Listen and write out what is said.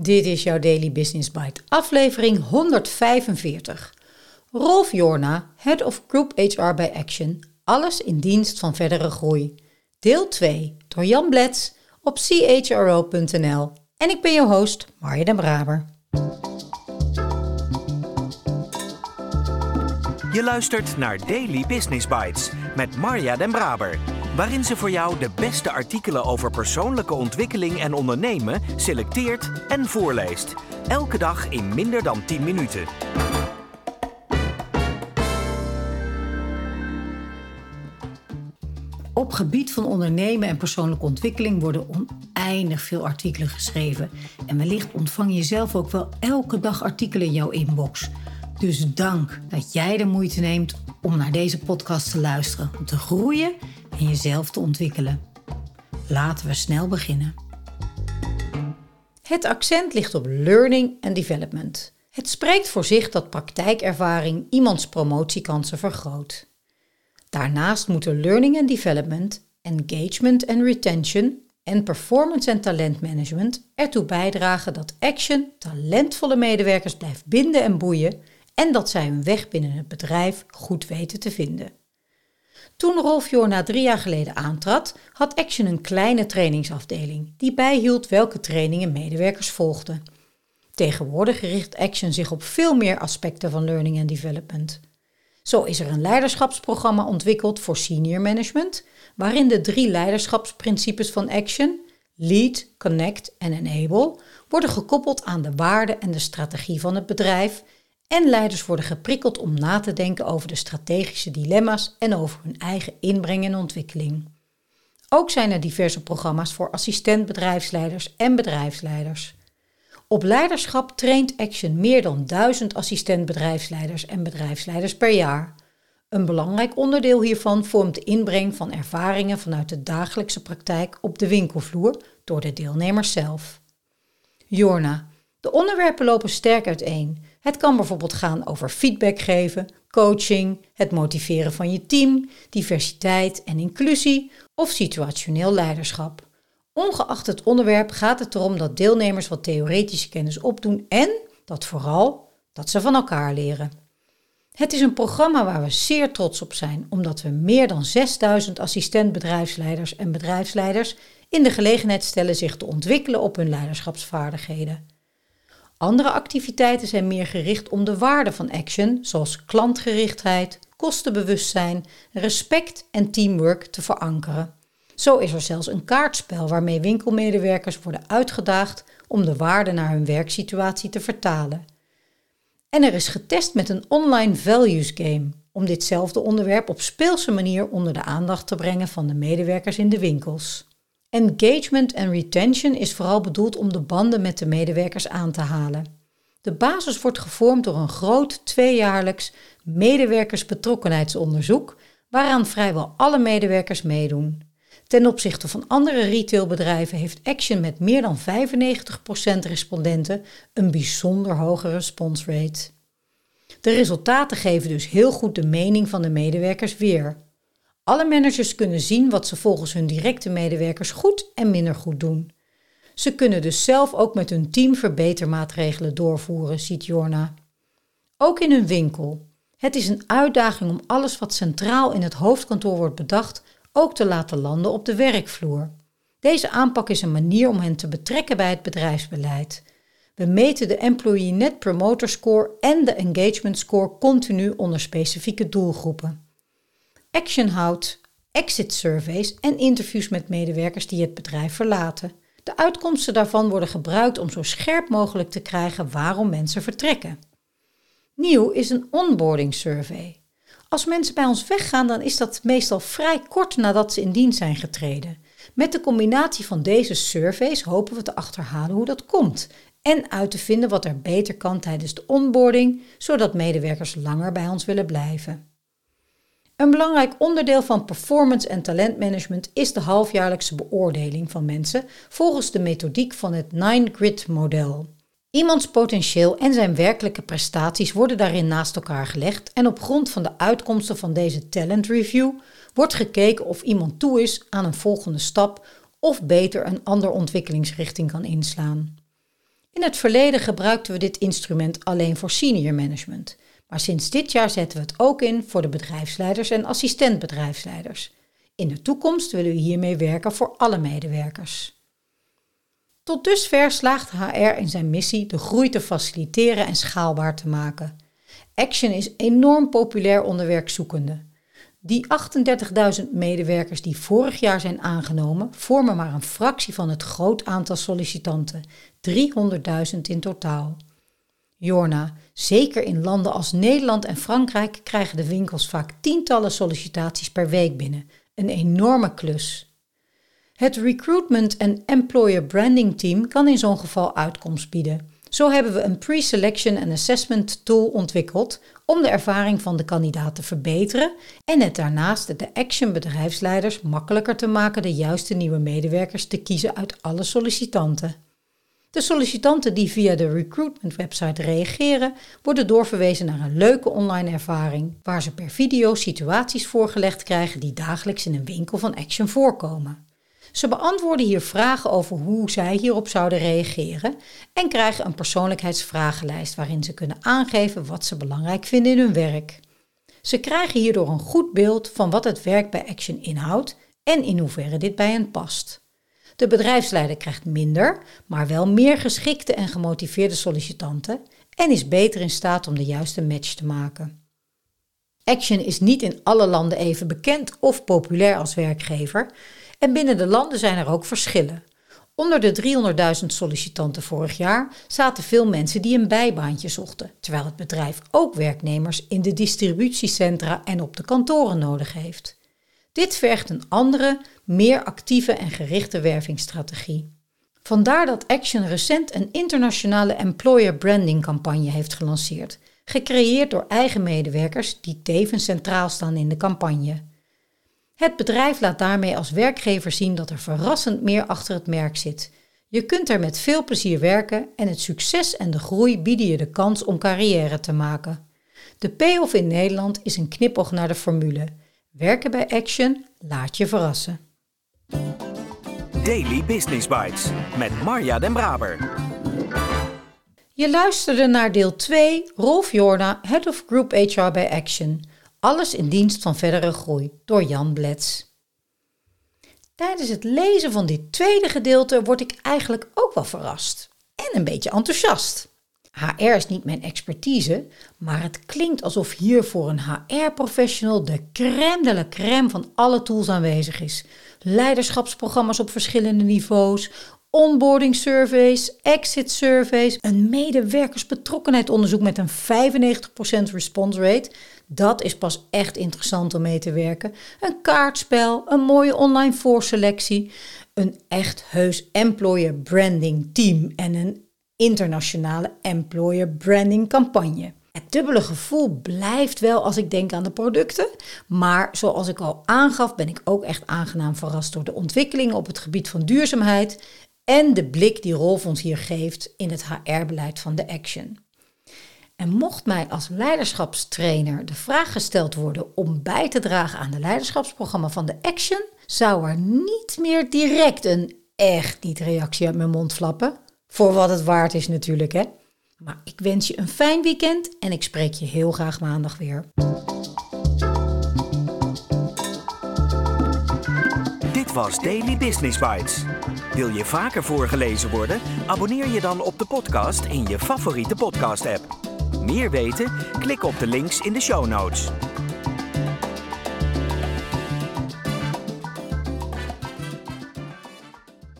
Dit is jouw Daily Business Bite, aflevering 145. Rolf Jorna, Head of Group HR bij Action. Alles in dienst van verdere groei. Deel 2 door Jan Blets op chro.nl. En ik ben jouw host, Marja den Braber. Je luistert naar Daily Business Bites met Marja den Braber waarin ze voor jou de beste artikelen over persoonlijke ontwikkeling en ondernemen selecteert en voorleest. Elke dag in minder dan 10 minuten. Op gebied van ondernemen en persoonlijke ontwikkeling worden oneindig veel artikelen geschreven. En wellicht ontvang je zelf ook wel elke dag artikelen in jouw inbox. Dus dank dat jij de moeite neemt om naar deze podcast te luisteren, om te groeien en jezelf te ontwikkelen. Laten we snel beginnen. Het accent ligt op learning en development. Het spreekt voor zich dat praktijkervaring iemands promotiekansen vergroot. Daarnaast moeten learning en development, engagement en retention en performance en talentmanagement ertoe bijdragen dat Action talentvolle medewerkers blijft binden en boeien en dat zij hun weg binnen het bedrijf goed weten te vinden. Toen Rolf Jorna drie jaar geleden aantrad, had Action een kleine trainingsafdeling die bijhield welke trainingen medewerkers volgden. Tegenwoordig richt Action zich op veel meer aspecten van learning en development. Zo is er een leiderschapsprogramma ontwikkeld voor senior management, waarin de drie leiderschapsprincipes van Action, Lead, Connect en Enable, worden gekoppeld aan de waarden en de strategie van het bedrijf en leiders worden geprikkeld om na te denken over de strategische dilemma's en over hun eigen inbreng en ontwikkeling. Ook zijn er diverse programma's voor assistent-bedrijfsleiders en bedrijfsleiders. Op leiderschap traint Action meer dan duizend assistent-bedrijfsleiders en bedrijfsleiders per jaar. Een belangrijk onderdeel hiervan vormt de inbreng van ervaringen vanuit de dagelijkse praktijk op de winkelvloer door de deelnemers zelf. Jorna, de onderwerpen lopen sterk uiteen. Het kan bijvoorbeeld gaan over feedback geven, coaching, het motiveren van je team, diversiteit en inclusie of situationeel leiderschap. Ongeacht het onderwerp gaat het erom dat deelnemers wat theoretische kennis opdoen en dat vooral dat ze van elkaar leren. Het is een programma waar we zeer trots op zijn, omdat we meer dan 6000 assistent-bedrijfsleiders en bedrijfsleiders in de gelegenheid stellen zich te ontwikkelen op hun leiderschapsvaardigheden. Andere activiteiten zijn meer gericht om de waarde van action, zoals klantgerichtheid, kostenbewustzijn, respect en teamwork te verankeren. Zo is er zelfs een kaartspel waarmee winkelmedewerkers worden uitgedaagd om de waarde naar hun werksituatie te vertalen. En er is getest met een online values game om ditzelfde onderwerp op speelse manier onder de aandacht te brengen van de medewerkers in de winkels. Engagement en retention is vooral bedoeld om de banden met de medewerkers aan te halen. De basis wordt gevormd door een groot tweejaarlijks medewerkersbetrokkenheidsonderzoek, waaraan vrijwel alle medewerkers meedoen. Ten opzichte van andere retailbedrijven heeft Action met meer dan 95% respondenten een bijzonder hoge response rate. De resultaten geven dus heel goed de mening van de medewerkers weer. Alle managers kunnen zien wat ze volgens hun directe medewerkers goed en minder goed doen. Ze kunnen dus zelf ook met hun team verbetermaatregelen doorvoeren, ziet Jorna. Ook in hun winkel. Het is een uitdaging om alles wat centraal in het hoofdkantoor wordt bedacht ook te laten landen op de werkvloer. Deze aanpak is een manier om hen te betrekken bij het bedrijfsbeleid. We meten de Employee Net Promoter Score en de Engagement Score continu onder specifieke doelgroepen. Action houdt exit surveys en interviews met medewerkers die het bedrijf verlaten. De uitkomsten daarvan worden gebruikt om zo scherp mogelijk te krijgen waarom mensen vertrekken. Nieuw is een onboarding survey. Als mensen bij ons weggaan, dan is dat meestal vrij kort nadat ze in dienst zijn getreden. Met de combinatie van deze surveys hopen we te achterhalen hoe dat komt en uit te vinden wat er beter kan tijdens de onboarding, zodat medewerkers langer bij ons willen blijven. Een belangrijk onderdeel van performance en talentmanagement is de halfjaarlijkse beoordeling van mensen volgens de methodiek van het Nine Grid model. Iemands potentieel en zijn werkelijke prestaties worden daarin naast elkaar gelegd en op grond van de uitkomsten van deze talent review wordt gekeken of iemand toe is aan een volgende stap of beter een andere ontwikkelingsrichting kan inslaan. In het verleden gebruikten we dit instrument alleen voor senior management, maar sinds dit jaar zetten we het ook in voor de bedrijfsleiders en assistentbedrijfsleiders. In de toekomst willen we hiermee werken voor alle medewerkers. Tot dusver slaagt HR in zijn missie de groei te faciliteren en schaalbaar te maken. Action is enorm populair onder werkzoekenden. Die 38.000 medewerkers die vorig jaar zijn aangenomen, vormen maar een fractie van het groot aantal sollicitanten, 300.000 in totaal. Jorna, zeker in landen als Nederland en Frankrijk krijgen de winkels vaak tientallen sollicitaties per week binnen. Een enorme klus. Het Recruitment en Employer Branding Team kan in zo'n geval uitkomst bieden. Zo hebben we een pre-selection en assessment tool ontwikkeld om de ervaring van de kandidaat te verbeteren en het daarnaast de Action bedrijfsleiders makkelijker te maken de juiste nieuwe medewerkers te kiezen uit alle sollicitanten. De sollicitanten die via de recruitment website reageren, worden doorverwezen naar een leuke online ervaring waar ze per video situaties voorgelegd krijgen die dagelijks in een winkel van Action voorkomen. Ze beantwoorden hier vragen over hoe zij hierop zouden reageren en krijgen een persoonlijkheidsvragenlijst waarin ze kunnen aangeven wat ze belangrijk vinden in hun werk. Ze krijgen hierdoor een goed beeld van wat het werk bij Action inhoudt en in hoeverre dit bij hen past. De bedrijfsleider krijgt minder, maar wel meer geschikte en gemotiveerde sollicitanten en is beter in staat om de juiste match te maken. Action is niet in alle landen even bekend of populair als werkgever, en binnen de landen zijn er ook verschillen. Onder de 300.000 sollicitanten vorig jaar zaten veel mensen die een bijbaantje zochten, terwijl het bedrijf ook werknemers in de distributiecentra en op de kantoren nodig heeft. Dit vergt een andere, meer actieve en gerichte wervingsstrategie. Vandaar dat Action recent een internationale employer branding campagne heeft gelanceerd, gecreëerd door eigen medewerkers die tevens centraal staan in de campagne. Het bedrijf laat daarmee als werkgever zien dat er verrassend meer achter het merk zit. Je kunt er met veel plezier werken en het succes en de groei bieden je de kans om carrière te maken. De payoff in Nederland is een knipoog naar de formule. Werken bij Action laat je verrassen. Daily Business Bites met Marja Den Braber. Je luisterde naar deel 2, Rolf Jorna, Head of Group HR bij Action. Alles in dienst van verdere groei door Jan Blets. Tijdens het lezen van dit tweede gedeelte word ik eigenlijk ook wel verrast en een beetje enthousiast. HR is niet mijn expertise, maar het klinkt alsof hier voor een HR-professional de crème de la crème van alle tools aanwezig is. Leiderschapsprogramma's op verschillende niveaus, onboarding surveys, exit surveys, een medewerkersbetrokkenheidsonderzoek met een 95% response rate. Dat is pas echt interessant om mee te werken. Een kaartspel, een mooie online voorselectie, een echt heus employer branding team en een internationale employer branding campagne. Het dubbele gevoel blijft wel als ik denk aan de producten. Maar zoals ik al aangaf, ben ik ook echt aangenaam verrast door de ontwikkelingen op het gebied van duurzaamheid en de blik die Rolf ons hier geeft in het HR-beleid van de Action. En mocht mij als leiderschapstrainer de vraag gesteld worden om bij te dragen aan de leiderschapsprogramma van de Action, zou er niet meer direct een echt niet reactie uit mijn mond flappen. Voor wat het waard is natuurlijk, hè. Maar ik wens je een fijn weekend en ik spreek je heel graag maandag weer. Dit was Daily Business Bites. Wil je vaker voorgelezen worden? Abonneer je dan op de podcast in je favoriete podcast-app. Meer weten? Klik op de links in de show notes.